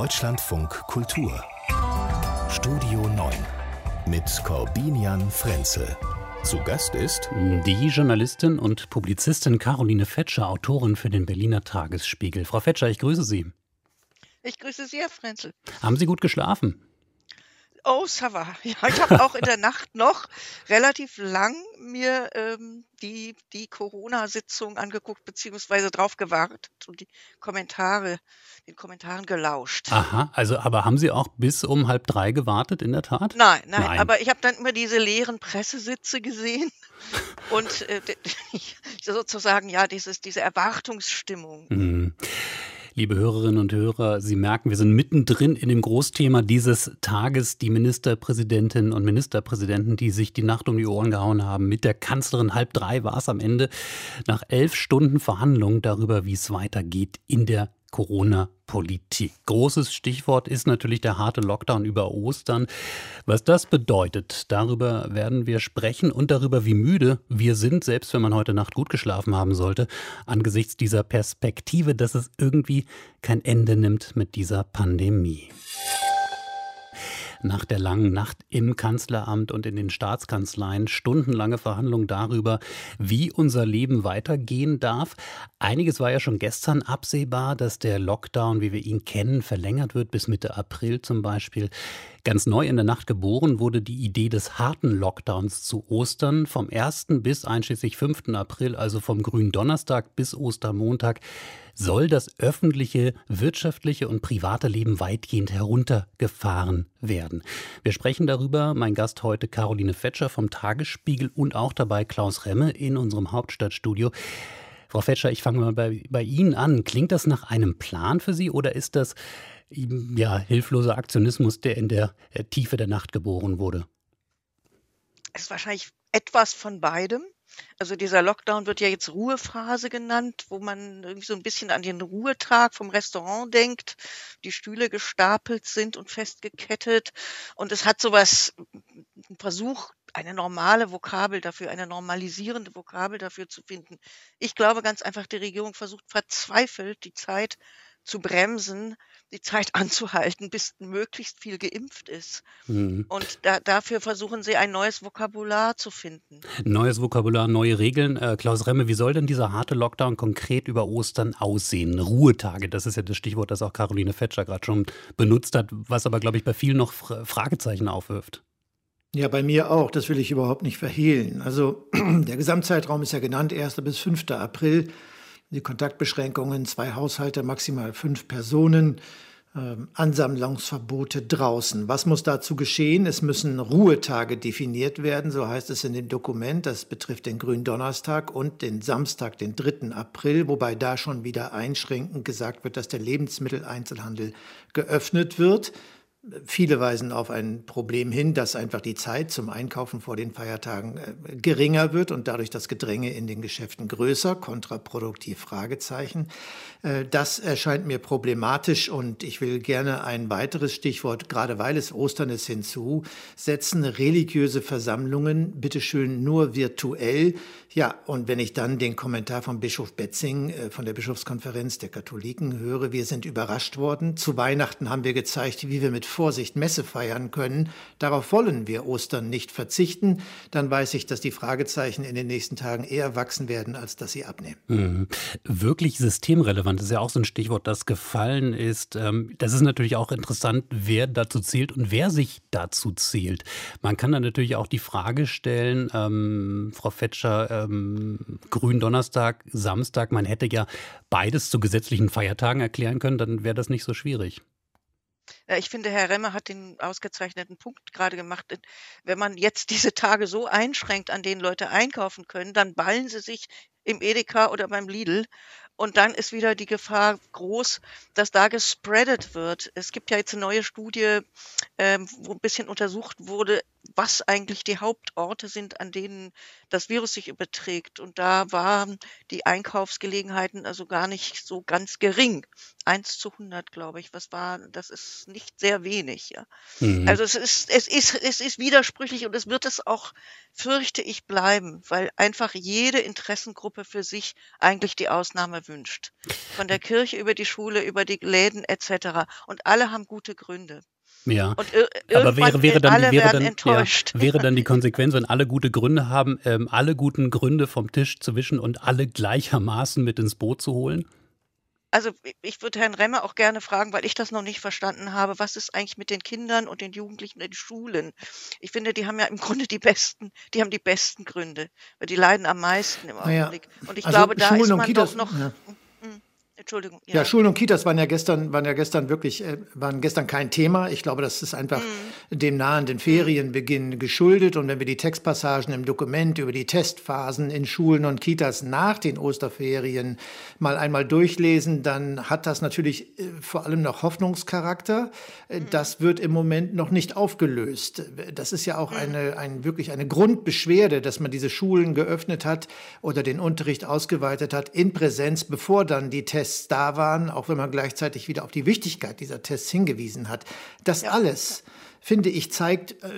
Deutschlandfunk Kultur. Studio 9 mit Corbinian Frenzel. Zu Gast ist die Journalistin und Publizistin Caroline Fetscher, Autorin für den Berliner Tagesspiegel. Frau Fetscher, ich grüße Sie. Ich grüße Sie, Herr Frenzel. Haben Sie gut geschlafen? Oh, ça va. Ja, ich habe auch in der Nacht noch relativ lang mir ähm, die, die Corona-Sitzung angeguckt, beziehungsweise drauf gewartet und die Kommentare, den Kommentaren gelauscht. Aha, also aber haben Sie auch bis um halb drei gewartet, in der Tat? Nein, nein, nein. aber ich habe dann immer diese leeren Pressesitze gesehen und äh, sozusagen, ja, dieses, diese Erwartungsstimmung. Mhm. Liebe Hörerinnen und Hörer, Sie merken, wir sind mittendrin in dem Großthema dieses Tages. Die Ministerpräsidentinnen und Ministerpräsidenten, die sich die Nacht um die Ohren gehauen haben. Mit der Kanzlerin halb drei war es am Ende nach elf Stunden Verhandlungen darüber, wie es weitergeht in der Corona-Politik. Großes Stichwort ist natürlich der harte Lockdown über Ostern. Was das bedeutet, darüber werden wir sprechen und darüber, wie müde wir sind, selbst wenn man heute Nacht gut geschlafen haben sollte, angesichts dieser Perspektive, dass es irgendwie kein Ende nimmt mit dieser Pandemie nach der langen Nacht im Kanzleramt und in den Staatskanzleien stundenlange Verhandlungen darüber, wie unser Leben weitergehen darf. Einiges war ja schon gestern absehbar, dass der Lockdown, wie wir ihn kennen, verlängert wird bis Mitte April zum Beispiel. Ganz neu in der Nacht geboren wurde die Idee des harten Lockdowns zu Ostern vom 1. bis einschließlich 5. April, also vom grünen Donnerstag bis Ostermontag soll das öffentliche, wirtschaftliche und private Leben weitgehend heruntergefahren werden. Wir sprechen darüber, mein Gast heute Caroline Fetscher vom Tagesspiegel und auch dabei Klaus Remme in unserem Hauptstadtstudio. Frau Fetscher, ich fange mal bei, bei Ihnen an. Klingt das nach einem Plan für Sie oder ist das ja, hilfloser Aktionismus, der in der äh, Tiefe der Nacht geboren wurde? Es ist wahrscheinlich etwas von beidem. Also dieser Lockdown wird ja jetzt Ruhephase genannt, wo man irgendwie so ein bisschen an den Ruhetag vom Restaurant denkt, die Stühle gestapelt sind und festgekettet. Und es hat sowas, ein Versuch, eine normale Vokabel dafür, eine normalisierende Vokabel dafür zu finden. Ich glaube ganz einfach, die Regierung versucht verzweifelt, die Zeit zu bremsen, die Zeit anzuhalten, bis möglichst viel geimpft ist. Mhm. Und da, dafür versuchen sie ein neues Vokabular zu finden. Neues Vokabular, neue Regeln. Äh, Klaus Remme, wie soll denn dieser harte Lockdown konkret über Ostern aussehen? Ruhetage, das ist ja das Stichwort, das auch Caroline Fetscher gerade schon benutzt hat, was aber, glaube ich, bei vielen noch Fragezeichen aufwirft. Ja, bei mir auch. Das will ich überhaupt nicht verhehlen. Also der Gesamtzeitraum ist ja genannt, 1. bis 5. April die Kontaktbeschränkungen, zwei Haushalte, maximal fünf Personen, äh, Ansammlungsverbote draußen. Was muss dazu geschehen? Es müssen Ruhetage definiert werden, so heißt es in dem Dokument. Das betrifft den Gründonnerstag und den Samstag, den 3. April, wobei da schon wieder einschränkend gesagt wird, dass der Lebensmitteleinzelhandel geöffnet wird. Viele weisen auf ein Problem hin, dass einfach die Zeit zum Einkaufen vor den Feiertagen äh, geringer wird und dadurch das Gedränge in den Geschäften größer, kontraproduktiv Fragezeichen. Äh, das erscheint mir problematisch und ich will gerne ein weiteres Stichwort, gerade weil es Ostern ist, hinzusetzen. Religiöse Versammlungen, bitteschön nur virtuell. Ja, und wenn ich dann den Kommentar von Bischof Betzing äh, von der Bischofskonferenz der Katholiken höre, wir sind überrascht worden. Zu Weihnachten haben wir gezeigt, wie wir mit Vorsicht Messe feiern können. Darauf wollen wir Ostern nicht verzichten. Dann weiß ich, dass die Fragezeichen in den nächsten Tagen eher wachsen werden, als dass sie abnehmen. Mhm. Wirklich systemrelevant ist ja auch so ein Stichwort, das gefallen ist. Ähm, das ist natürlich auch interessant, wer dazu zählt und wer sich dazu zählt. Man kann dann natürlich auch die Frage stellen, ähm, Frau Fetscher, ähm, Gründonnerstag, Samstag, man hätte ja beides zu gesetzlichen Feiertagen erklären können, dann wäre das nicht so schwierig. Ja, ich finde, Herr Remmer hat den ausgezeichneten Punkt gerade gemacht. Wenn man jetzt diese Tage so einschränkt, an denen Leute einkaufen können, dann ballen sie sich im Edeka oder beim Lidl und dann ist wieder die Gefahr groß, dass da gespreadet wird. Es gibt ja jetzt eine neue Studie, ähm, wo ein bisschen untersucht wurde, was eigentlich die Hauptorte sind, an denen das Virus sich überträgt. Und da waren die Einkaufsgelegenheiten also gar nicht so ganz gering. Eins zu 100, glaube ich. Was war, das ist nicht sehr wenig. Ja. Mhm. Also es ist, es ist, es ist widersprüchlich und es wird es auch, fürchte ich, bleiben, weil einfach jede Interessengruppe für sich eigentlich die Ausnahme gewünscht. Von der Kirche über die Schule, über die Läden etc. Und alle haben gute Gründe. Ja, aber wäre, wäre, dann, wäre, dann, ja, wäre dann die Konsequenz, wenn alle gute Gründe haben, ähm, alle guten Gründe vom Tisch zu wischen und alle gleichermaßen mit ins Boot zu holen? Also ich würde Herrn Remmer auch gerne fragen, weil ich das noch nicht verstanden habe, was ist eigentlich mit den Kindern und den Jugendlichen in den Schulen? Ich finde, die haben ja im Grunde die besten, die haben die besten Gründe, weil die leiden am meisten im Augenblick. Und ich also glaube, da Schulen ist man doch noch. Ja. Entschuldigung. Ja. ja. Schulen und Kitas waren ja gestern, waren ja gestern wirklich, äh, waren gestern kein Thema. Ich glaube, das ist einfach mhm. dem nahenden Ferienbeginn geschuldet. Und wenn wir die Textpassagen im Dokument über die Testphasen in Schulen und Kitas nach den Osterferien mal einmal durchlesen, dann hat das natürlich äh, vor allem noch Hoffnungscharakter. Äh, mhm. Das wird im Moment noch nicht aufgelöst. Das ist ja auch mhm. eine, ein, wirklich eine Grundbeschwerde, dass man diese Schulen geöffnet hat oder den Unterricht ausgeweitet hat in Präsenz, bevor dann die Tests Tests da waren, auch wenn man gleichzeitig wieder auf die Wichtigkeit dieser Tests hingewiesen hat. Das ja. alles finde ich, zeigt, äh,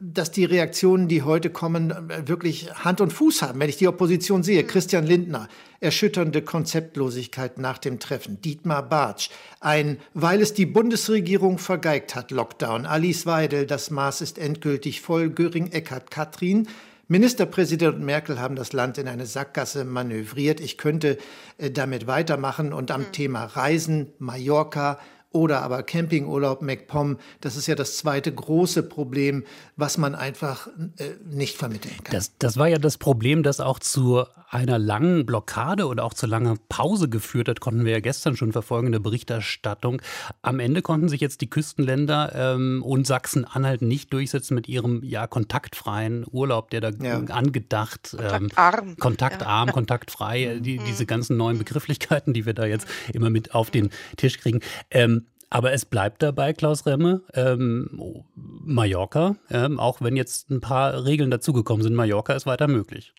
dass die Reaktionen, die heute kommen, äh, wirklich Hand und Fuß haben. Wenn ich die Opposition sehe, mhm. Christian Lindner, erschütternde Konzeptlosigkeit nach dem Treffen, Dietmar Bartsch, ein, weil es die Bundesregierung vergeigt hat, Lockdown, Alice Weidel, das Maß ist endgültig voll, Göring, Eckert, Katrin, Ministerpräsident Merkel haben das Land in eine Sackgasse manövriert. Ich könnte äh, damit weitermachen und am mhm. Thema Reisen, Mallorca, oder aber Campingurlaub MacPom, das ist ja das zweite große Problem, was man einfach äh, nicht vermitteln kann. Das, das war ja das Problem, das auch zu einer langen Blockade oder auch zu langer Pause geführt hat, konnten wir ja gestern schon verfolgen in der Berichterstattung. Am Ende konnten sich jetzt die Küstenländer ähm, und Sachsen-Anhalt nicht durchsetzen mit ihrem ja kontaktfreien Urlaub, der da ja. angedacht ähm, kontaktarm, ähm, kontaktarm, ja. kontaktfrei, die, mhm. diese ganzen neuen Begrifflichkeiten, die wir da jetzt immer mit auf den Tisch kriegen. Ähm, aber es bleibt dabei, Klaus Remme, ähm, Mallorca, ähm, auch wenn jetzt ein paar Regeln dazugekommen sind, Mallorca ist weiter möglich.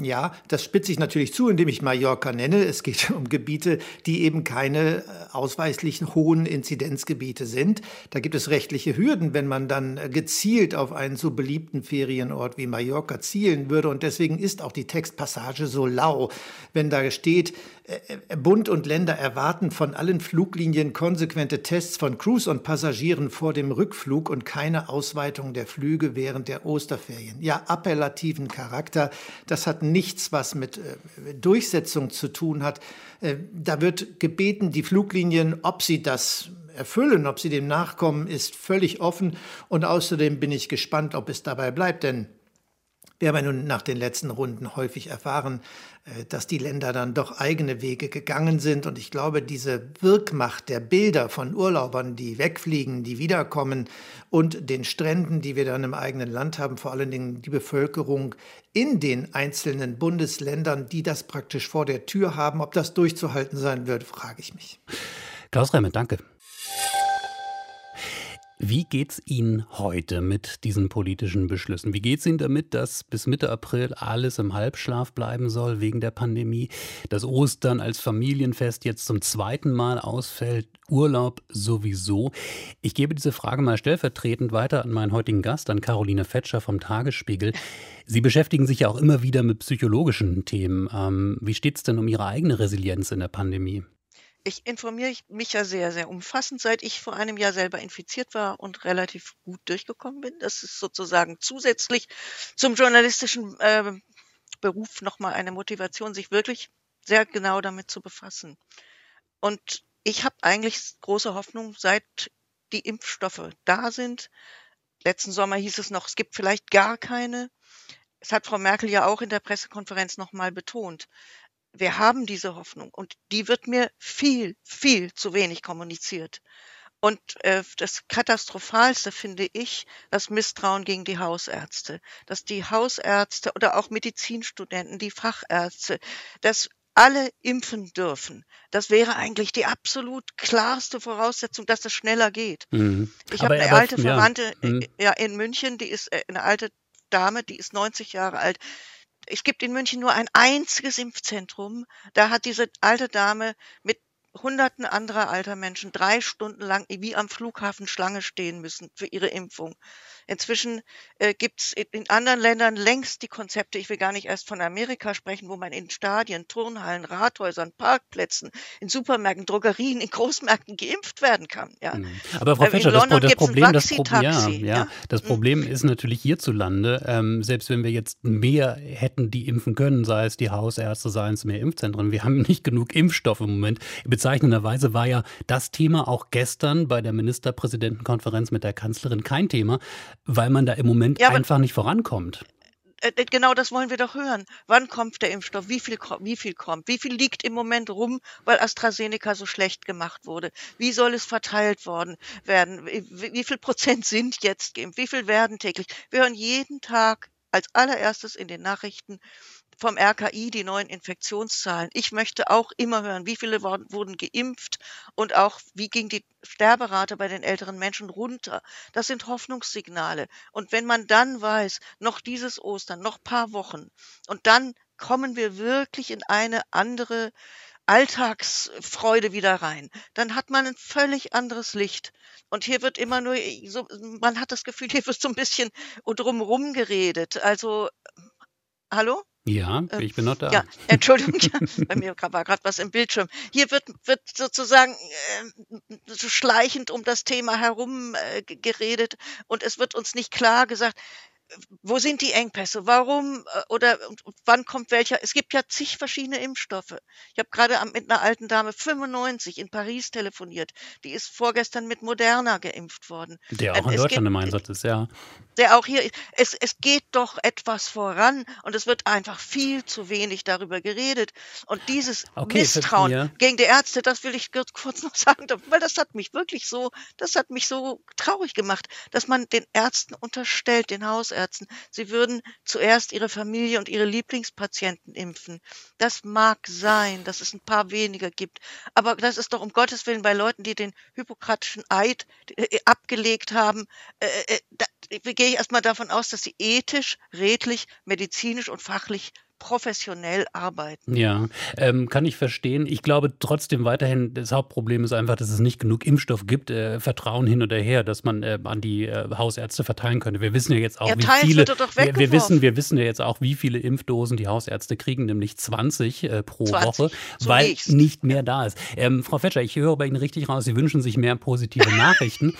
Ja, das spitze ich natürlich zu, indem ich Mallorca nenne. Es geht um Gebiete, die eben keine äh, ausweislichen hohen Inzidenzgebiete sind. Da gibt es rechtliche Hürden, wenn man dann äh, gezielt auf einen so beliebten Ferienort wie Mallorca zielen würde. Und deswegen ist auch die Textpassage so lau, wenn da steht, äh, Bund und Länder erwarten von allen Fluglinien konsequente Tests von Crews und Passagieren vor dem Rückflug und keine Ausweitung der Flüge während der Osterferien. Ja, appellativen Charakter. Das hat nichts, was mit äh, Durchsetzung zu tun hat. Äh, da wird gebeten, die Fluglinien, ob sie das erfüllen, ob sie dem nachkommen, ist völlig offen. Und außerdem bin ich gespannt, ob es dabei bleibt, denn wir haben ja nun nach den letzten Runden häufig erfahren, äh, dass die Länder dann doch eigene Wege gegangen sind. Und ich glaube, diese Wirkmacht der Bilder von Urlaubern, die wegfliegen, die wiederkommen und den Stränden, die wir dann im eigenen Land haben, vor allen Dingen die Bevölkerung in den einzelnen Bundesländern, die das praktisch vor der Tür haben, ob das durchzuhalten sein wird, frage ich mich. Klaus Reimer, danke. Wie geht's Ihnen heute mit diesen politischen Beschlüssen? Wie geht's Ihnen damit, dass bis Mitte April alles im Halbschlaf bleiben soll wegen der Pandemie, dass Ostern als Familienfest jetzt zum zweiten Mal ausfällt, Urlaub sowieso? Ich gebe diese Frage mal stellvertretend weiter an meinen heutigen Gast, an Caroline Fetscher vom Tagesspiegel. Sie beschäftigen sich ja auch immer wieder mit psychologischen Themen. Ähm, wie steht's denn um Ihre eigene Resilienz in der Pandemie? Ich informiere mich ja sehr, sehr umfassend, seit ich vor einem Jahr selber infiziert war und relativ gut durchgekommen bin. Das ist sozusagen zusätzlich zum journalistischen äh, Beruf nochmal eine Motivation, sich wirklich sehr genau damit zu befassen. Und ich habe eigentlich große Hoffnung, seit die Impfstoffe da sind. Letzten Sommer hieß es noch, es gibt vielleicht gar keine. Es hat Frau Merkel ja auch in der Pressekonferenz nochmal betont wir haben diese Hoffnung und die wird mir viel, viel zu wenig kommuniziert. Und äh, das Katastrophalste finde ich das Misstrauen gegen die Hausärzte, dass die Hausärzte oder auch Medizinstudenten, die Fachärzte, dass alle impfen dürfen. Das wäre eigentlich die absolut klarste Voraussetzung, dass es schneller geht. Mhm. Ich habe eine alte Verwandte ja. Mhm. ja. in München, die ist äh, eine alte Dame, die ist 90 Jahre alt es gibt in München nur ein einziges Impfzentrum. Da hat diese alte Dame mit Hunderten anderer alter Menschen drei Stunden lang wie am Flughafen Schlange stehen müssen für ihre Impfung. Inzwischen äh, gibt es in anderen Ländern längst die Konzepte, ich will gar nicht erst von Amerika sprechen, wo man in Stadien, Turnhallen, Rathäusern, Parkplätzen, in Supermärkten, Drogerien, in Großmärkten geimpft werden kann. Ja. Mhm. Aber Frau Äh, Fischer, das, das Problem, das, Pro ja, ja. das Mhm. Problem ist natürlich hierzulande, ähm, selbst wenn wir jetzt mehr hätten, die impfen können, sei es die Hausärzte, seien es mehr Impfzentren, wir haben nicht genug Impfstoff im Moment. Bezeichnenderweise war ja das Thema auch gestern bei der Ministerpräsidentenkonferenz mit der Kanzlerin kein Thema, weil man da im Moment Ja, einfach nicht vorankommt. Äh, Genau das wollen wir doch hören. Wann kommt der Impfstoff? Wie viel, wie viel kommt? Wie viel liegt im Moment rum, weil AstraZeneca so schlecht gemacht wurde? Wie soll es verteilt worden werden? Wie, wie viel Prozent sind jetzt geimpft? Wie viel werden täglich? Wir hören jeden Tag als allererstes in den Nachrichten vom RKI die neuen Infektionszahlen. Ich möchte auch immer hören, wie viele wurden geimpft und auch wie ging die Sterberate bei den älteren Menschen runter. Das sind Hoffnungssignale. Und wenn man dann weiß, noch dieses Ostern, noch paar Wochen und dann kommen wir wirklich in eine andere Alltagsfreude wieder rein, dann hat man ein völlig anderes Licht. Und hier wird immer nur so, man hat das Gefühl, hier wird so ein bisschen drumherum geredet. Also, hallo? Ja, Äh, ich bin noch da. Ja, Entschuldigung, ja, bei mir war gerade was im Bildschirm. Hier wird, wird sozusagen äh, so schleichend um das Thema herum äh, ge- geredet und es wird uns nicht klar gesagt, wo sind die Engpässe? Warum äh, oder wann kommt welcher? Es gibt ja zig verschiedene Impfstoffe. Ich habe gerade mit einer alten Dame 95 in Paris telefoniert. Die ist vorgestern mit Moderna geimpft worden. Der Äh, auch in es Deutschland gibt- im Einsatz ist, ja. der auch hier, es, es geht doch etwas voran und es wird einfach viel zu wenig darüber geredet. Und dieses Okay, Misstrauen ja. gegen die Ärzte, das will ich kurz kurz noch sagen, weil das hat mich wirklich so, das hat mich so traurig gemacht, dass man den Ärzten unterstellt, den Hausärzten, sie würden zuerst ihre Familie und ihre Lieblingspatienten impfen. Das mag sein, dass es ein paar weniger gibt, aber das ist doch um Gottes Willen bei Leuten, die den hippokratischen Eid äh, abgelegt haben, äh, äh, da, gehe ich erstmal davon aus, dass sie ethisch, redlich, medizinisch und fachlich professionell arbeiten. Ja, ähm, kann ich verstehen. Ich glaube trotzdem weiterhin, das Hauptproblem ist einfach, dass es nicht genug Impfstoff gibt. Äh, Vertrauen hin oder her, dass man äh, an die äh, Hausärzte verteilen könnte. Wir wissen ja jetzt auch, Ja, wie viele. wird er doch wir, wir wissen, wir wissen ja jetzt auch, wie viele Impfdosen die Hausärzte kriegen, nämlich 20 äh, pro 20, Woche, so weil liegt's. nicht mehr da ist. Ähm, Frau Fetscher, ich höre bei Ihnen richtig raus, Sie wünschen sich mehr positive Nachrichten.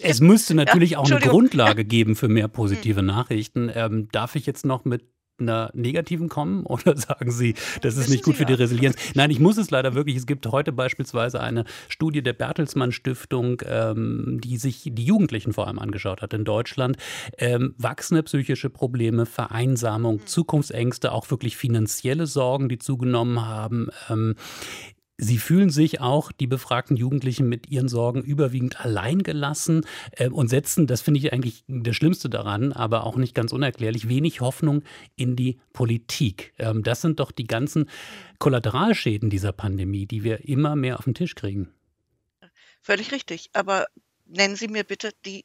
Es müsste natürlich auch eine. Grundlage geben für mehr positive Nachrichten. Ähm, darf ich jetzt noch mit einer negativen kommen oder sagen Sie, das ist nicht gut für die. Resilienz? Nein, ich muss es leider wirklich. Es gibt heute beispielsweise eine Studie der Bertelsmann Stiftung, ähm, die sich die Jugendlichen vor allem angeschaut hat in Deutschland. Ähm, wachsende psychische Probleme, Vereinsamung, Zukunftsängste, auch wirklich finanzielle Sorgen, die zugenommen haben. Ähm, Sie fühlen sich auch, die befragten Jugendlichen, mit ihren Sorgen überwiegend alleingelassen äh, und setzen, das finde ich eigentlich das Schlimmste daran, aber auch nicht ganz unerklärlich, wenig Hoffnung in die Politik. Ähm, das sind doch die ganzen Kollateralschäden dieser Pandemie, die wir immer mehr auf den Tisch kriegen. Völlig richtig. Aber nennen Sie mir bitte die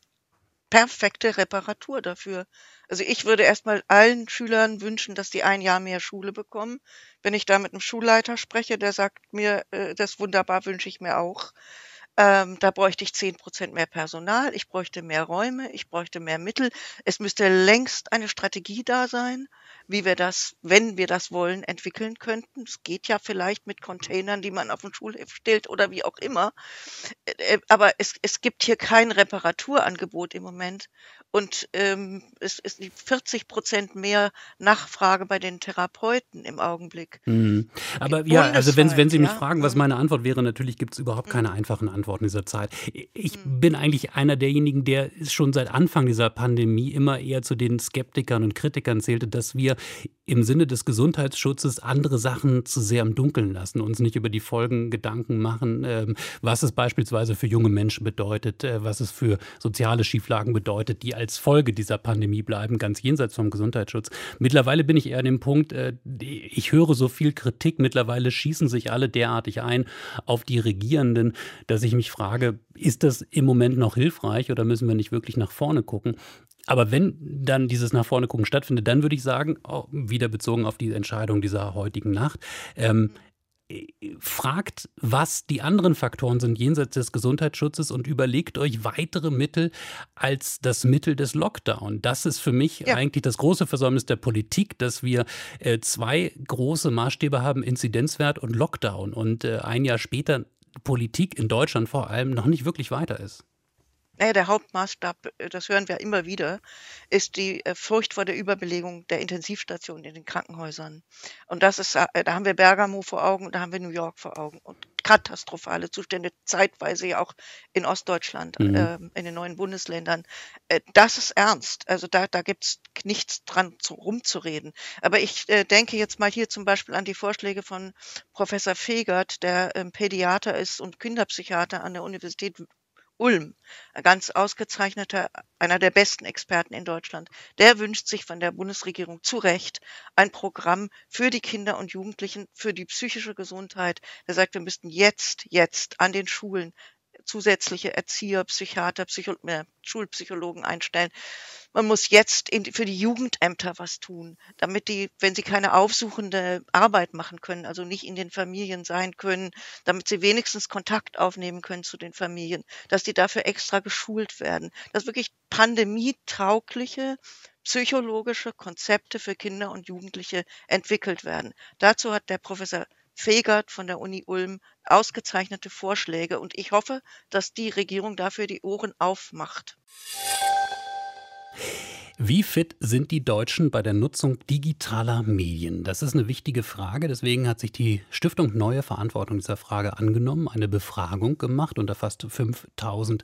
perfekte Reparatur dafür. Also ich würde erstmal allen Schülern wünschen, dass die ein Jahr mehr Schule bekommen. Wenn ich da mit einem Schulleiter spreche, der sagt mir, äh, das wunderbar wünsche ich mir auch. Ähm, da bräuchte ich zehn Prozent mehr Personal, ich bräuchte mehr Räume, ich bräuchte mehr Mittel. Es müsste längst eine Strategie da sein, wie wir das, wenn wir das wollen, entwickeln könnten. Es geht ja vielleicht mit Containern, die man auf den Schulhof stellt oder wie auch immer. Äh, Aber es, es gibt hier kein Reparaturangebot im Moment. Und ähm, es ist 40 Prozent mehr Nachfrage bei den Therapeuten im Augenblick. Mhm. Aber ja, also wenn, wenn Sie mich ja. fragen, was Mhm. meine Antwort wäre, natürlich gibt es überhaupt keine einfachen Antworten in dieser Zeit. Ich bin eigentlich einer derjenigen, der schon seit Anfang dieser Pandemie immer eher zu den Skeptikern und Kritikern zählte, dass wir im Sinne des Gesundheitsschutzes andere Sachen zu sehr im Dunkeln lassen, uns nicht über die Folgen Gedanken machen, ähm, was es beispielsweise für junge Menschen bedeutet, äh, was es für soziale Schieflagen bedeutet, die als Folge dieser Pandemie bleiben, ganz jenseits vom Gesundheitsschutz. Mittlerweile bin ich eher an dem Punkt, äh, ich höre so viel Kritik, mittlerweile schießen sich alle derartig ein auf die Regierenden, dass ich mich frage, ist das im Moment noch hilfreich oder müssen wir nicht wirklich nach vorne gucken? Aber wenn dann dieses nach vorne gucken stattfindet, dann würde ich sagen, auch wieder bezogen auf die Entscheidung dieser heutigen Nacht, ähm, fragt, was die anderen Faktoren sind jenseits des Gesundheitsschutzes und überlegt euch weitere Mittel als das Mittel des Lockdown. Das ist für mich ja. eigentlich das große Versäumnis der Politik, dass wir äh, zwei große Maßstäbe haben, Inzidenzwert und Lockdown und äh, ein Jahr später Politik in Deutschland vor allem noch nicht wirklich weiter ist. Naja, der Hauptmaßstab, äh, das hören wir immer wieder, ist die äh, Furcht vor der Überbelegung der Intensivstationen in den Krankenhäusern. Und das ist, äh, da haben wir Bergamo vor Augen, da haben wir New York vor Augen und katastrophale Zustände, zeitweise ja auch in Ostdeutschland, mhm. äh, in den neuen Bundesländern. Äh, das ist ernst. Also da, da gibt es nichts dran zu, rumzureden. Aber ich äh, denke jetzt mal hier zum Beispiel an die Vorschläge von Professor Fegert, der ähm, Pädiater ist und Kinderpsychiater an der Universität Ulm, ein ganz ausgezeichneter, einer der besten Experten in Deutschland, der wünscht sich von der Bundesregierung zu Recht ein Programm für die Kinder und Jugendlichen, für die psychische Gesundheit. Er sagt, wir müssten jetzt, jetzt an den Schulen zusätzliche Erzieher, Psychiater, Psycho äh, Schulpsychologen einstellen. Man muss jetzt in, für die Jugendämter was tun, damit die, wenn sie keine aufsuchende Arbeit machen können, also nicht in den Familien sein können, damit sie wenigstens Kontakt aufnehmen können zu den Familien, dass die dafür extra geschult werden, dass wirklich pandemietaugliche psychologische Konzepte für Kinder und Jugendliche entwickelt werden. Dazu hat der Professor Fegert von der Uni Ulm ausgezeichnete Vorschläge und ich hoffe, dass die Regierung dafür die Ohren aufmacht. Wie fit sind die Deutschen bei der Nutzung digitaler Medien? Das ist eine wichtige Frage. Deswegen hat sich die Stiftung Neue Verantwortung dieser Frage angenommen, eine Befragung gemacht unter fast 5000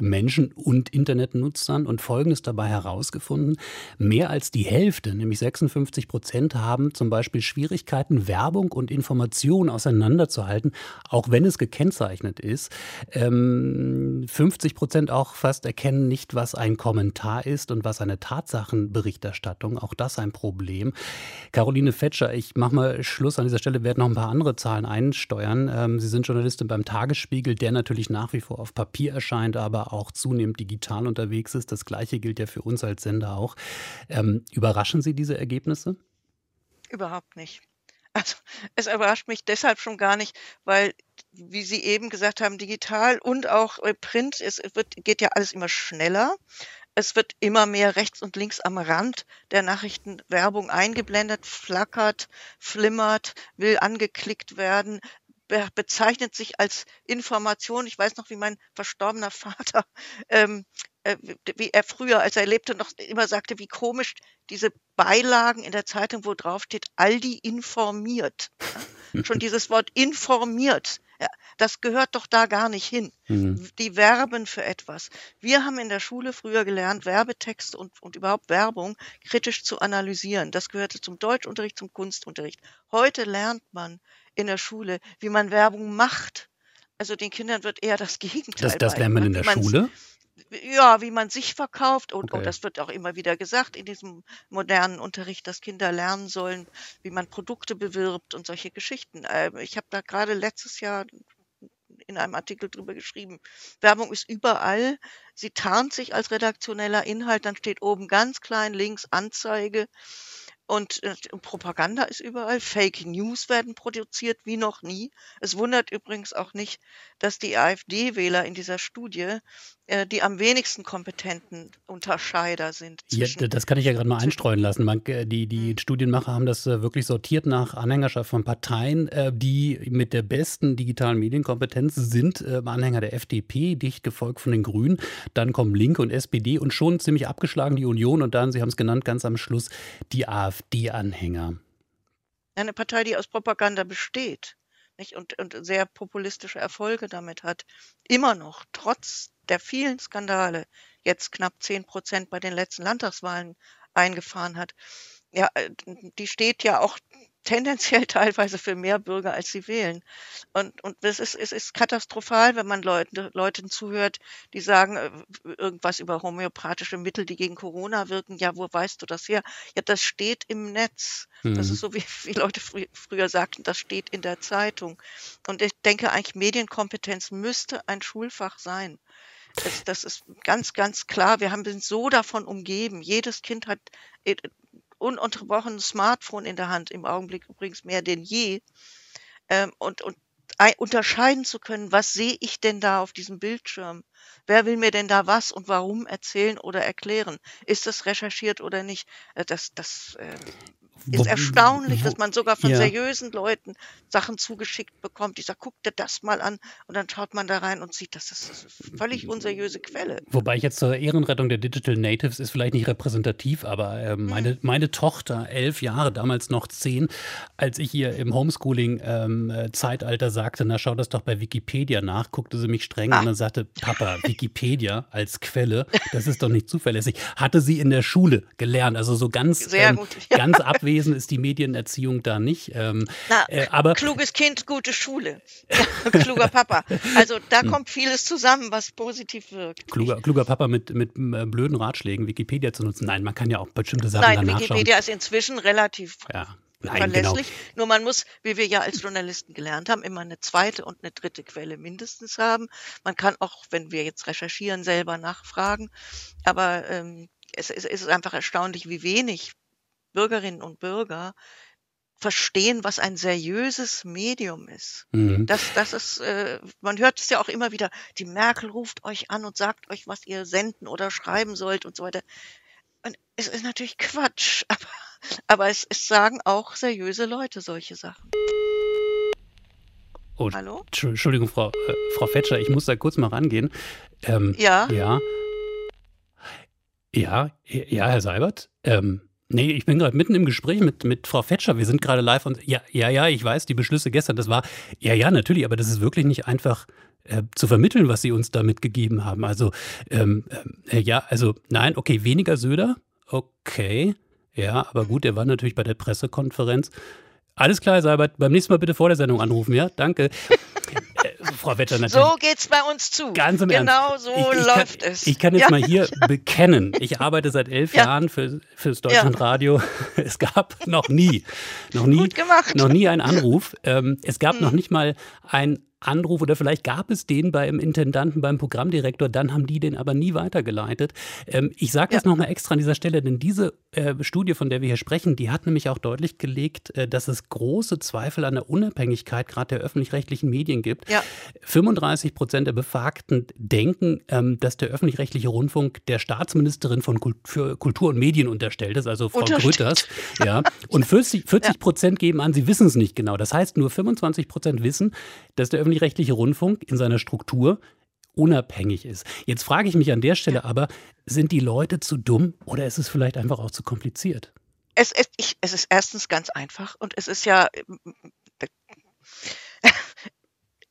Menschen und Internetnutzern und Folgendes dabei herausgefunden. Mehr als die Hälfte, nämlich 56 Prozent, haben zum Beispiel Schwierigkeiten, Werbung und Information auseinanderzuhalten, auch wenn es gekennzeichnet ist. 50 ähm, Prozent auch fast erkennen nicht, was ein Kommentar ist und was eine Tatsachenberichterstattung. Auch das ein Problem. Caroline Fetscher, ich mache mal Schluss an dieser Stelle, werde noch ein paar andere Zahlen einsteuern. Ähm, Sie sind Journalistin beim Tagesspiegel, der natürlich nach wie vor auf Papier erscheint, aber auch zunehmend digital unterwegs ist. Das Gleiche gilt ja für uns als Sender auch. Ähm, überraschen Sie diese Ergebnisse? Überhaupt nicht. Also es überrascht mich deshalb schon gar nicht, weil, wie Sie eben gesagt haben, digital und auch äh, Print, es wird, geht ja alles immer schneller. Es wird immer mehr rechts und links am Rand der Nachrichten Werbung eingeblendet, flackert, flimmert, will angeklickt werden, be bezeichnet sich als Information. Ich weiß noch, wie mein verstorbener Vater, ähm, äh, wie er früher, als er lebte, noch immer sagte, wie komisch diese Beilagen in der Zeitung, wo drauf steht, Aldi informiert. Schon dieses Wort informiert ja, das gehört doch da gar nicht hin. Mhm. Die werben für etwas. Wir haben in der Schule früher gelernt, Werbetexte und, und überhaupt Werbung kritisch zu analysieren. Das gehörte zum Deutschunterricht, zum Kunstunterricht. Heute lernt man in der Schule, wie man Werbung macht. Also den Kindern wird eher das Gegenteil. Das, das lernt man in der Schule? Ja, wie man sich verkauft und, okay. und das wird auch immer wieder gesagt in diesem modernen Unterricht, dass Kinder lernen sollen, wie man Produkte bewirbt und solche Geschichten. Ähm, ich habe da gerade letztes Jahr in einem Artikel drüber geschrieben. Werbung ist überall. Sie tarnt sich als redaktioneller Inhalt, dann steht oben ganz klein links Anzeige und äh, Propaganda ist überall. Fake News werden produziert wie noch nie. Es wundert übrigens auch nicht, dass die AfD-Wähler in dieser Studie äh, die am wenigsten kompetenten Unterscheider sind. Ja, das kann ich ja gerade mal einstreuen lassen. Man, äh, die, die hm. Studienmacher haben das äh, wirklich sortiert nach Anhängerschaft von Parteien, äh, die mit der besten digitalen Medienkompetenz sind. Äh, Anhänger der FDP, dicht gefolgt von den Grünen. Dann kommen Linke und SPD und schon ziemlich abgeschlagen die Union und dann, Sie haben es genannt, ganz am Schluss die AfD-Anhänger. Eine Partei, die aus Propaganda besteht nicht? Und, und sehr populistische Erfolge damit hat. Immer noch, trotz der vielen Skandale, jetzt knapp 10 Prozent bei den letzten Landtagswahlen eingefahren hat. Ja, äh, die steht ja auch tendenziell teilweise für mehr Bürger, als sie wählen. Und, und es, ist, es ist katastrophal, wenn man Leuten, Leuten zuhört, die sagen äh, irgendwas über homöopathische Mittel, die gegen Corona wirken. Ja, wo weißt du das her? Ja, das steht im Netz. Mhm. Das ist so, wie, wie Leute frü früher sagten, das steht in der Zeitung. Und ich denke eigentlich, Medienkompetenz müsste ein Schulfach sein. Das, das ist ganz, ganz klar. Wir haben, sind so davon umgeben. Jedes Kind hat äh, ununterbrochen Smartphone in der Hand, im Augenblick übrigens mehr denn je. ähm, und, und unterscheiden zu können, was sehe ich denn da auf diesem Bildschirm? Wer will mir denn da was und warum erzählen oder erklären? Ist das recherchiert oder nicht? Äh, das, das äh, ist erstaunlich, dass man sogar von ja. seriösen Leuten Sachen zugeschickt bekommt. Ich sage, guck dir das mal an und dann schaut man da rein und sieht, das ist eine völlig unseriöse Quelle. Wobei ich jetzt zur Ehrenrettung der Digital Natives ist vielleicht nicht repräsentativ, aber äh, meine, hm. meine Tochter, elf Jahre, damals noch zehn, als ich ihr im Homeschooling-Zeitalter ähm, sagte, na schau das doch bei Wikipedia nach, guckte sie mich streng ah. an und sagte, Papa, Wikipedia als Quelle, das ist doch nicht zuverlässig. Hatte sie in der Schule gelernt, also so ganz, ähm, ganz abwesend gewesen ist die Medienerziehung da nicht. Ähm, Na, äh, aber kluges Kind, gute Schule. kluger Papa. Also da hm. kommt vieles zusammen, was positiv wirkt. Kluger, kluger Papa mit, mit äh, blöden Ratschlägen, Wikipedia zu nutzen. Nein, man kann ja auch bestimmte Sachen Nein, danach Wikipedia ist inzwischen relativ ja. Nein, genau. verlässlich. Genau. Nur man muss, wie wir ja als Journalisten gelernt haben, immer eine zweite und eine dritte Quelle mindestens haben. Man kann auch, wenn wir jetzt recherchieren, selber nachfragen. Aber ähm, es, es, ist einfach erstaunlich, wie wenig Bürgerinnen und Bürger verstehen, was ein seriöses Medium ist. Mhm. Das, das ist, äh, man hört es ja auch immer wieder, die Merkel ruft euch an und sagt euch, was ihr senden oder schreiben sollt und so weiter. Und es ist natürlich Quatsch, aber, aber es, es sagen auch seriöse Leute solche Sachen. Oh, Hallo? Entschuldigung, Frau, äh, Frau Fetscher, ich muss da kurz mal rangehen. Ähm, ja. Ja. Ja, ja, Herr Seibert. Ähm, Nee, ich bin gerade mitten im Gespräch mit, mit Frau Fetscher. Wir sind gerade live und ja, ja, ja, ich weiß, die Beschlüsse gestern, das war, ja, ja, natürlich, aber das ist wirklich nicht einfach äh, zu vermitteln, was Sie uns da mitgegeben haben. Also, ähm, äh, ja, also, nein, okay, weniger Söder, okay, ja, aber gut, er war natürlich bei der Pressekonferenz. Alles klar, Seibert, beim nächsten Mal bitte vor der Sendung anrufen, ja? Danke. Frau Wetter natürlich. So geht's bei uns zu. Ganz im genau Ernst. so ich, ich läuft kann, es. Ich kann jetzt ja. mal hier bekennen. Ich arbeite seit elf ja. Jahren für, fürs Deutschlandradio. Es gab noch nie, noch nie, noch nie einen Anruf. Ähm, es gab hm. noch nicht mal ein Anruf oder vielleicht gab es den beim Intendanten, beim Programmdirektor, dann haben die den aber nie weitergeleitet. Ähm, ich sage das ja. nochmal extra an dieser Stelle, denn diese äh, Studie, von der wir hier sprechen, die hat nämlich auch deutlich gelegt, äh, dass es große Zweifel an der Unabhängigkeit gerade der öffentlich-rechtlichen Medien gibt. Ja. 35 Prozent der Befragten denken, ähm, dass der öffentlich-rechtliche Rundfunk der Staatsministerin von Kult für Kultur und Medien unterstellt ist, also Frau Grütters. Ja. Und 40 Prozent ja. geben an, sie wissen es nicht genau. Das heißt, nur 25 Prozent wissen, dass der öffentlich öffentlich-rechtliche Rundfunk in seiner Struktur unabhängig ist. Jetzt frage ich mich an der Stelle aber, sind die Leute zu dumm oder ist es vielleicht einfach auch zu kompliziert? Es, es, ich, es ist erstens ganz einfach und es ist ja,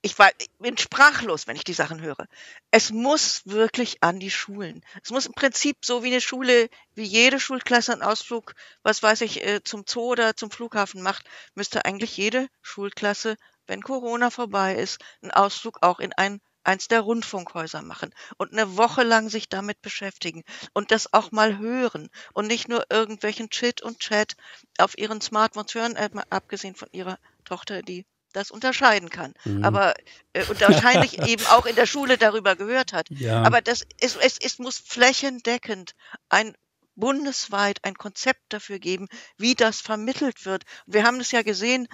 ich war, ich bin sprachlos, wenn ich die Sachen höre. Es muss wirklich an die Schulen. Es muss im Prinzip so wie eine Schule, wie jede Schulklasse einen Ausflug, was weiß ich, äh, zum Zoo oder zum Flughafen macht, müsste eigentlich jede Schulklasse wenn Corona vorbei ist, einen Ausflug auch in ein eins der Rundfunkhäuser machen und eine Woche lang sich damit beschäftigen und das auch mal hören und nicht nur irgendwelchen Chit und Chat auf ihren Smartphones hören, äh, abgesehen von ihrer Tochter, die das unterscheiden kann, mhm. aber äh, und wahrscheinlich eben auch in der Schule darüber gehört hat. Ja. Aber das es, es, es muss flächendeckend ein bundesweit ein Konzept dafür geben, wie das vermittelt wird. Wir haben es ja gesehen,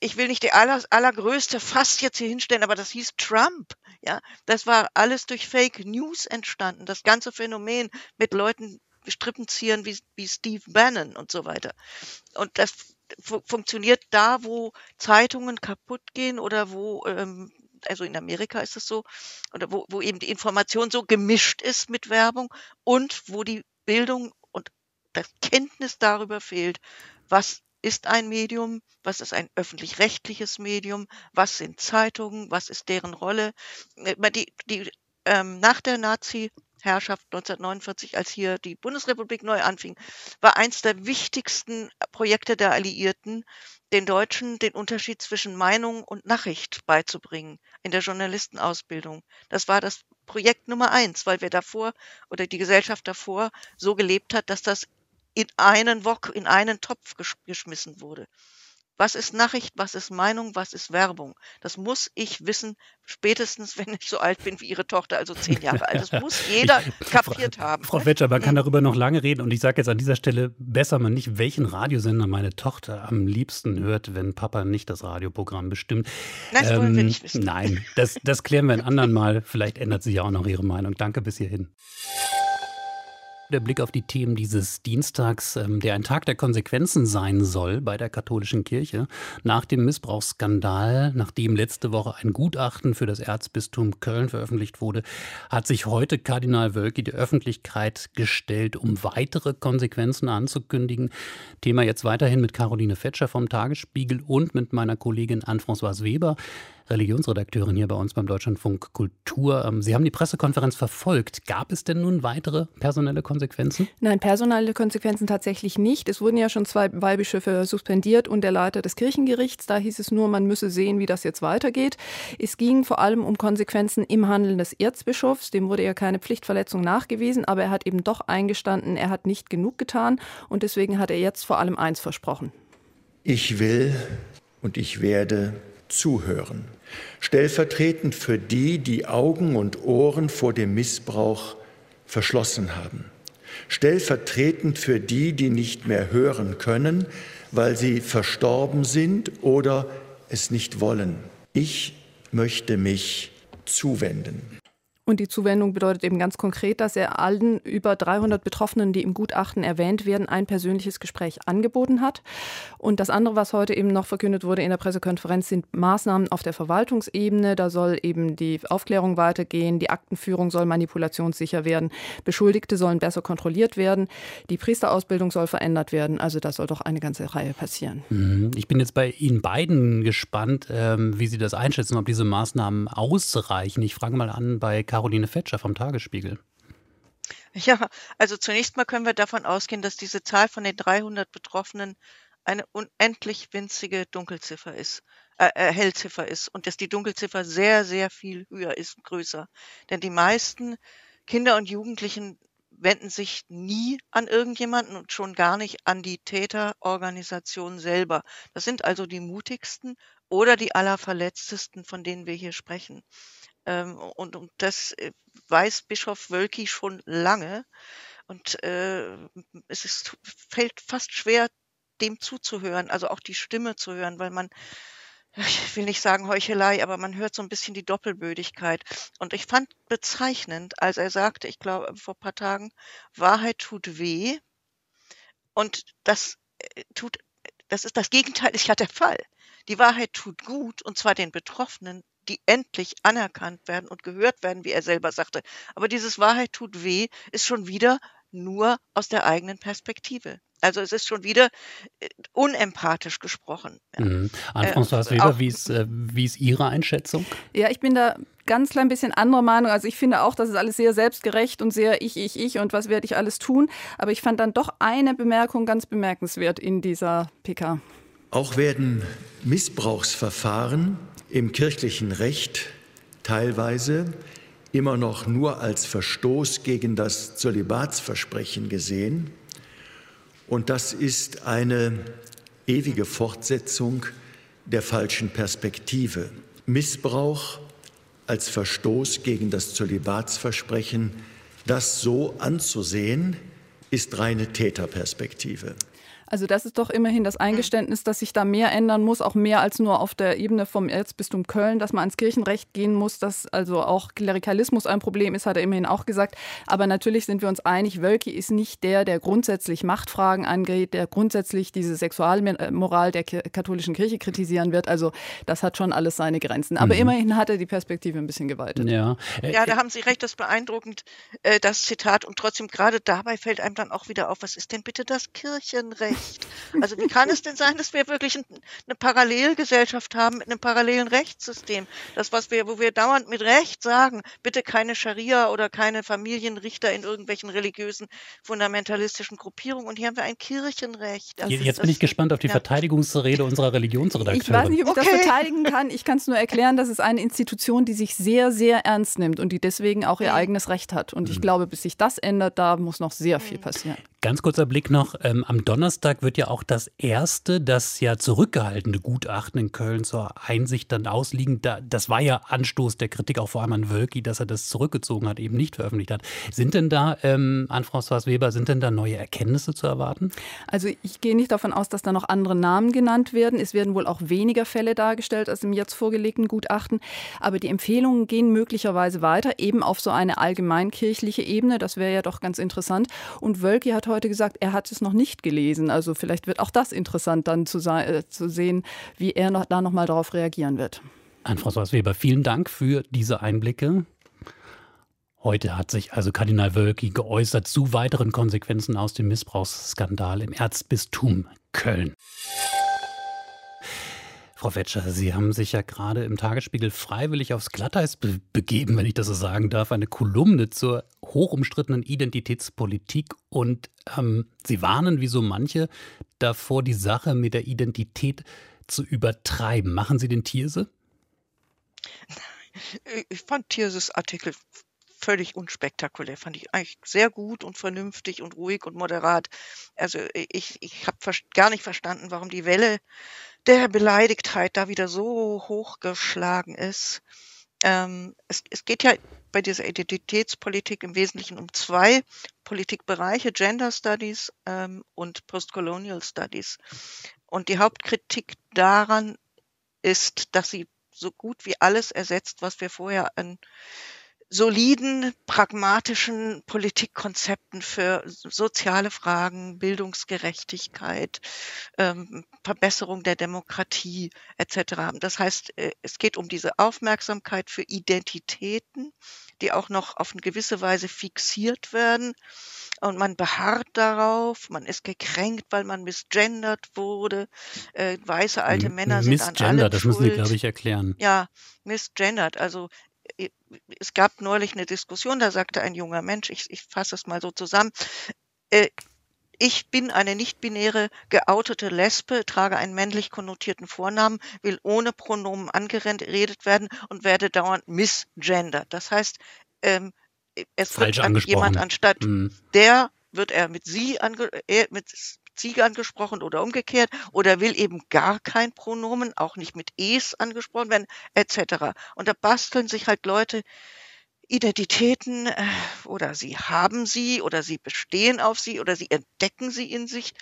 ich will nicht die aller, allergrößte Fass jetzt hier hinstellen, aber das hieß Trump. Ja, das war alles durch Fake News entstanden. Das ganze Phänomen mit Leuten Strippenziehern wie, wie Steve Bannon und so weiter. Und das fu funktioniert da, wo Zeitungen kaputt gehen oder wo, ähm, also in Amerika ist es so, oder wo, wo eben die Information so gemischt ist mit Werbung und wo die Bildung und das Kenntnis darüber fehlt, was ist ein Medium, was ist ein öffentlich-rechtliches Medium, was sind Zeitungen, was ist deren Rolle. Äh, die, die, ähm, nach der Nazi-Herrschaft 1949, als hier die Bundesrepublik neu anfing, war eins der wichtigsten Projekte der Alliierten, den Deutschen den Unterschied zwischen Meinung und Nachricht beizubringen in der Journalistenausbildung. Das war das Projekt Nummer eins, weil wir davor oder die Gesellschaft davor so gelebt hat, dass das in einen Wok, in einen Topf gesch geschmissen wurde. was ist Nachricht, was ist Meinung, was ist Werbung. Das muss ich wissen, spätestens wenn ich so alt bin wie Ihre Tochter, also zehn Jahre alt. Das muss jeder ich, kapiert Frau, haben. Frau Wetscher, man kann darüber noch lange reden und ich sage jetzt an dieser Stelle besser mal nicht, welchen Radiosender meine Tochter am liebsten hört, wenn Papa nicht das Radioprogramm bestimmt. Nein, das ähm, wollen wir ähm, nicht wissen. Nein, das, das klären wir ein anderen Mal. Vielleicht ändert sich ja auch noch Ihre Meinung. Danke bis hierhin. Der Blick auf die Themen dieses Dienstags, ähm, der ein Tag der Konsequenzen sein soll bei der katholischen Kirche. Nach dem Missbrauchsskandal, nachdem letzte Woche ein Gutachten für das Erzbistum Köln veröffentlicht wurde, hat sich heute Kardinal Wölki die Öffentlichkeit gestellt, um weitere Konsequenzen anzukündigen. Thema jetzt weiterhin mit Caroline Fetscher vom Tagesspiegel und mit meiner Kollegin Anne-Françoise Weber. Religionsredakteurin hier bei uns beim Deutschlandfunk Kultur. Ähm, Sie haben die Pressekonferenz verfolgt. Gab es denn nun weitere personelle Konsequenzen? Nein, personelle Konsequenzen tatsächlich nicht. Es wurden ja schon zwei Weihbischöfe suspendiert und der Leiter des Kirchengerichts. Da hieß es nur, man müsse sehen, wie das jetzt weitergeht. Es ging vor allem um Konsequenzen im Handeln des Erzbischofs. Dem wurde ja keine Pflichtverletzung nachgewiesen, aber er hat eben doch eingestanden, er hat nicht genug getan und deswegen hat er jetzt vor allem eins versprochen. Ich will und ich werde zuhören stellvertretend für die, die Augen und Ohren vor dem Missbrauch verschlossen haben, stellvertretend für die, die nicht mehr hören können, weil sie verstorben sind oder es nicht wollen. Ich möchte mich zuwenden. Und die Zuwendung bedeutet eben ganz konkret, dass er allen über 300 Betroffenen, die im Gutachten erwähnt werden, ein persönliches Gespräch angeboten hat. Und das andere, was heute eben noch verkündet wurde in der Pressekonferenz, sind Maßnahmen auf der Verwaltungsebene. Da soll eben die Aufklärung weitergehen, die Aktenführung soll manipulationssicher werden, Beschuldigte sollen besser kontrolliert werden, die Priesterausbildung soll verändert werden. Also da soll doch eine ganze Reihe passieren. Mhm. Ich bin jetzt bei Ihnen beiden gespannt, ähm, wie Sie das einschätzen, ob diese Maßnahmen ausreichen. Ich frage mal an bei Karl Caroline Fetscher vom Tagesspiegel. Ja, also zunächst mal können wir davon ausgehen, dass diese Zahl von den 300 Betroffenen eine unendlich winzige Dunkelziffer ist, äh, äh, Hellziffer ist und dass die Dunkelziffer sehr, sehr viel höher ist, größer. Denn die meisten Kinder und Jugendlichen wenden sich nie an irgendjemanden und schon gar nicht an die Täterorganisation selber. Das sind also die mutigsten oder die allerverletztesten, von denen wir hier sprechen. Ähm, und, und das äh, weiß Bischof Wölki schon lange. Und äh, es ist, fällt fast schwer, dem zuzuhören, also auch die Stimme zu hören, weil man, ich will nicht sagen Heuchelei, aber man hört so ein bisschen die Doppelbödigkeit. Und ich fand bezeichnend, als er sagte, ich glaube vor ein paar Tagen, Wahrheit tut weh. Und das äh, tut, das ist das Gegenteil, ist ja der Fall. Die Wahrheit tut gut, und zwar den Betroffenen, die endlich anerkannt werden und gehört werden, wie er selber sagte. Aber dieses Wahrheit tut weh ist schon wieder nur aus der eigenen Perspektive. Also es ist schon wieder äh, unempathisch gesprochen. Mhm. Anne-Françoise äh, Weber, wie ist, äh, wie ist Ihre Einschätzung? Ja, ich bin da ganz klein bisschen anderer Meinung. Also ich finde auch, das ist alles sehr selbstgerecht und sehr ich, ich, ich und was werde ich alles tun. Aber ich fand dann doch eine Bemerkung ganz bemerkenswert in dieser PK. Auch werden Missbrauchsverfahren im kirchlichen Recht teilweise immer noch nur als Verstoß gegen das Zölibatsversprechen gesehen. Und das ist eine ewige Fortsetzung der falschen Perspektive. Missbrauch als Verstoß gegen das Zölibatsversprechen, das so anzusehen, ist reine Täterperspektive. Also das ist doch immerhin das Eingeständnis, dass sich da mehr ändern muss, auch mehr als nur auf der Ebene vom Erzbistum Köln, dass man ans Kirchenrecht gehen muss, dass also auch Klerikalismus ein Problem ist, hat er immerhin auch gesagt. Aber natürlich sind wir uns einig, Wölki ist nicht der, der grundsätzlich Machtfragen angeht, der grundsätzlich diese Sexualmoral der katholischen Kirche kritisieren wird. Also das hat schon alles seine Grenzen. Aber mhm. immerhin hat er die Perspektive ein bisschen geweitet. Ja, ja da haben Sie recht, das ist beeindruckend, äh, das Zitat. Und trotzdem, gerade dabei fällt einem dann auch wieder auf, was ist denn bitte das Kirchenrecht? Recht. Also wie kann es denn sein, dass wir wirklich eine Parallelgesellschaft haben mit einem parallelen Rechtssystem? Das, was wir, wo wir dauernd mit Recht sagen, bitte keine Scharia oder keine Familienrichter in irgendwelchen religiösen, fundamentalistischen Gruppierungen. Und hier haben wir ein Kirchenrecht. Das Jetzt bin ich gespannt auf die ja. Verteidigungsrede unserer Religionsredakteurin. Ich weiß nicht, ob ich okay. das verteidigen kann. Ich kann es nur erklären, dass es eine Institution, die sich sehr, sehr ernst nimmt und die deswegen auch ihr eigenes Recht hat. Und ich mhm. glaube, bis sich das ändert, da muss noch sehr viel passieren. Ganz kurzer Blick noch. Ähm, am Donnerstag wird ja auch das erste, das ja zurückgehaltene Gutachten in Köln zur Einsicht dann ausliegen. Da, das war ja Anstoß der Kritik auch vor allem an Wölki, dass er das zurückgezogen hat, eben nicht veröffentlicht hat. Sind denn da, ähm, an François Weber, sind denn da neue Erkenntnisse zu erwarten? Also ich gehe nicht davon aus, dass da noch andere Namen genannt werden. Es werden wohl auch weniger Fälle dargestellt als im jetzt vorgelegten Gutachten. Aber die Empfehlungen gehen möglicherweise weiter, eben auf so eine allgemeinkirchliche Ebene. Das wäre ja doch ganz interessant. Und Wölki hat heute gesagt, er hat es noch nicht gelesen. Also vielleicht wird auch das interessant dann zu, äh, zu sehen, wie er noch, da nochmal darauf reagieren wird. An François Weber, vielen Dank für diese Einblicke. Heute hat sich also Kardinal Wölki geäußert zu weiteren Konsequenzen aus dem Missbrauchsskandal im Erzbistum Köln. Frau Wetscher, Sie haben sich ja gerade im Tagesspiegel freiwillig aufs Glatteis be begeben, wenn ich das so sagen darf, eine Kolumne zur hochumstrittenen Identitätspolitik und ähm, Sie warnen wie so manche davor, die Sache mit der Identität zu übertreiben. Machen Sie den Thierse? Ich fand Thierses Artikel völlig unspektakulär. Fand ich eigentlich sehr gut und vernünftig und ruhig und moderat. Also ich, ich habe gar nicht verstanden, warum die Welle der Beleidigtheit da wieder so hochgeschlagen ist. Ähm, es, es geht ja bei dieser Identitätspolitik im Wesentlichen um zwei Politikbereiche, Gender Studies ähm, und Postcolonial Studies. Und die Hauptkritik daran ist, dass sie so gut wie alles ersetzt, was wir vorher an soliden, pragmatischen Politikkonzepten für soziale Fragen, Bildungsgerechtigkeit, ähm, Verbesserung der Demokratie etc. haben. Das heißt, äh, es geht um diese Aufmerksamkeit für Identitäten, die auch noch auf eine gewisse Weise fixiert werden. Und man beharrt darauf, man ist gekränkt, weil man misgendert wurde. Äh, weiße alte Männer sind an allem das müssen Sie, glaube ich, erklären. Ja, misgendert. Also es gab neulich eine Diskussion, da sagte ein junger Mensch, ich, ich fasse es mal so zusammen, äh, ich bin eine nicht-binäre geoutete Lesbe, trage einen männlich konnotierten Vornamen, will ohne Pronomen angeredet werden und werde dauernd misgendert. Das heißt, ähm, es Falsch wird jemand anstatt hm. der wird er mit sie ange äh, mit sie angesprochen oder umgekehrt oder will eben gar kein Pronomen, auch nicht mit es angesprochen werden, etc. Und da basteln sich halt Leute Identitäten äh, oder sie haben sie oder sie bestehen auf sie oder sie entdecken sie in sich.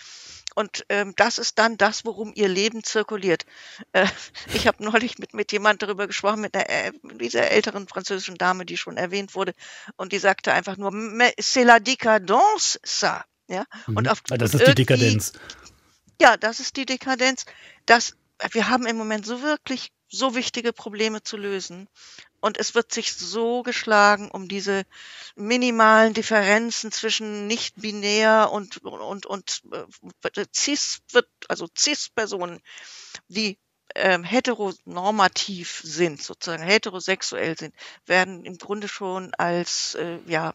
Und ähm, das ist dann das, worum ihr Leben zirkuliert. Äh, ich habe neulich mit, mit jemand darüber gesprochen, mit einer, äh, dieser älteren französischen Dame, die schon erwähnt wurde, und die sagte einfach nur, c'est la décadence, ça. Ja? Mhm. Und auf, das ist die Dekadenz. Ja, das ist die Dekadenz. Das, wir haben im Moment so wirklich so wichtige Probleme zu lösen. Und es wird sich so geschlagen um diese minimalen Differenzen zwischen nicht-binär und, und, und äh, cis, wird, also cis-Personen, die ähm, heteronormativ sind, sozusagen heterosexuell sind, werden im Grunde schon als äh, ja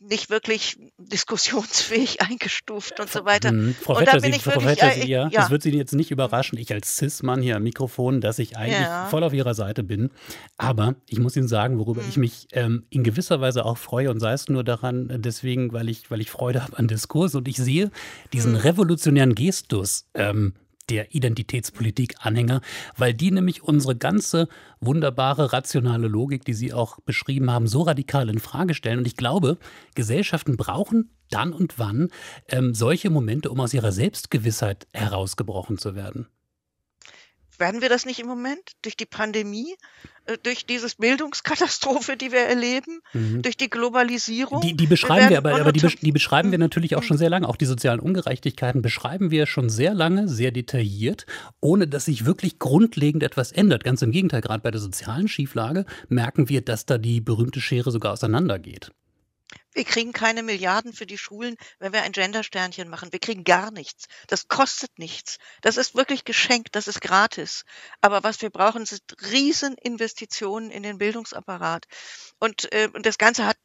nicht wirklich diskussionsfähig eingestuft und so weiter. Mhm. Frau Vetter, Sie, Frau Vetter, Sie, ja, ja, das wird Sie jetzt nicht überraschen, ich als Cis-Mann hier am Mikrofon, dass ich eigentlich ja. voll auf Ihrer Seite bin. Aber ich muss Ihnen sagen, worüber mhm. ich mich ähm, in gewisser Weise auch freue und sei es nur daran, äh, deswegen, weil ich, weil ich Freude habe an Diskurs und ich sehe diesen mhm. revolutionären Gestus ähm, der Identitätspolitik-Anhänger, weil die nämlich unsere ganze wunderbare rationale Logik, die Sie auch beschrieben haben, so radikal in Frage stellen. Und ich glaube, Gesellschaften brauchen dann und wann ähm, solche Momente, um aus ihrer Selbstgewissheit herausgebrochen zu werden. Werden wir das nicht im Moment durch die Pandemie, äh, durch diese Bildungskatastrophe, die wir erleben, mhm. durch die Globalisierung? Die, die beschreiben wir, wir aber, aber die, die, beschreiben wir natürlich auch schon sehr lange. Auch die sozialen Ungerechtigkeiten beschreiben wir schon sehr lange, sehr detailliert, ohne dass sich wirklich grundlegend etwas ändert. Ganz im Gegenteil, gerade bei der sozialen Schieflage merken wir, dass da die berühmte Schere sogar auseinandergeht. Wir kriegen keine Milliarden für die Schulen, wenn wir ein Gendersternchen machen. Wir kriegen gar nichts. Das kostet nichts. Das ist wirklich geschenkt. Das ist gratis. Aber was wir brauchen, sind Rieseninvestitionen in den Bildungsapparat. Und, äh, und das Ganze hat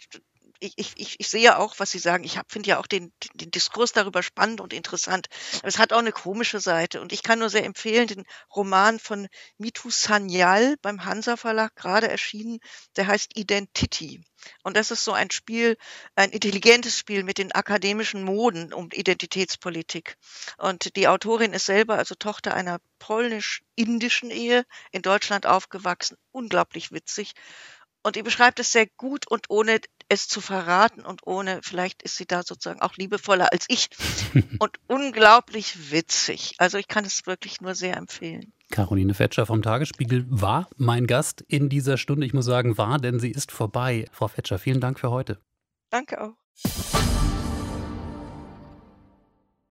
ich, ich, ich sehe auch, was Sie sagen. Ich finde ja auch den, den Diskurs darüber spannend und interessant. Aber es hat auch eine komische Seite. Und ich kann nur sehr empfehlen, den Roman von Mitu Sanyal beim Hansa Verlag gerade erschienen. Der heißt Identity. Und das ist so ein Spiel, ein intelligentes Spiel mit den akademischen Moden um Identitätspolitik. Und die Autorin ist selber also Tochter einer polnisch-indischen Ehe, in Deutschland aufgewachsen, unglaublich witzig. Und die beschreibt es sehr gut und ohne es zu verraten und ohne, vielleicht ist sie da sozusagen auch liebevoller als ich und unglaublich witzig. Also ich kann es wirklich nur sehr empfehlen. Caroline Fetscher vom Tagesspiegel war mein Gast in dieser Stunde. Ich muss sagen, war, denn sie ist vorbei. Frau Fetscher, vielen Dank für heute. Danke auch.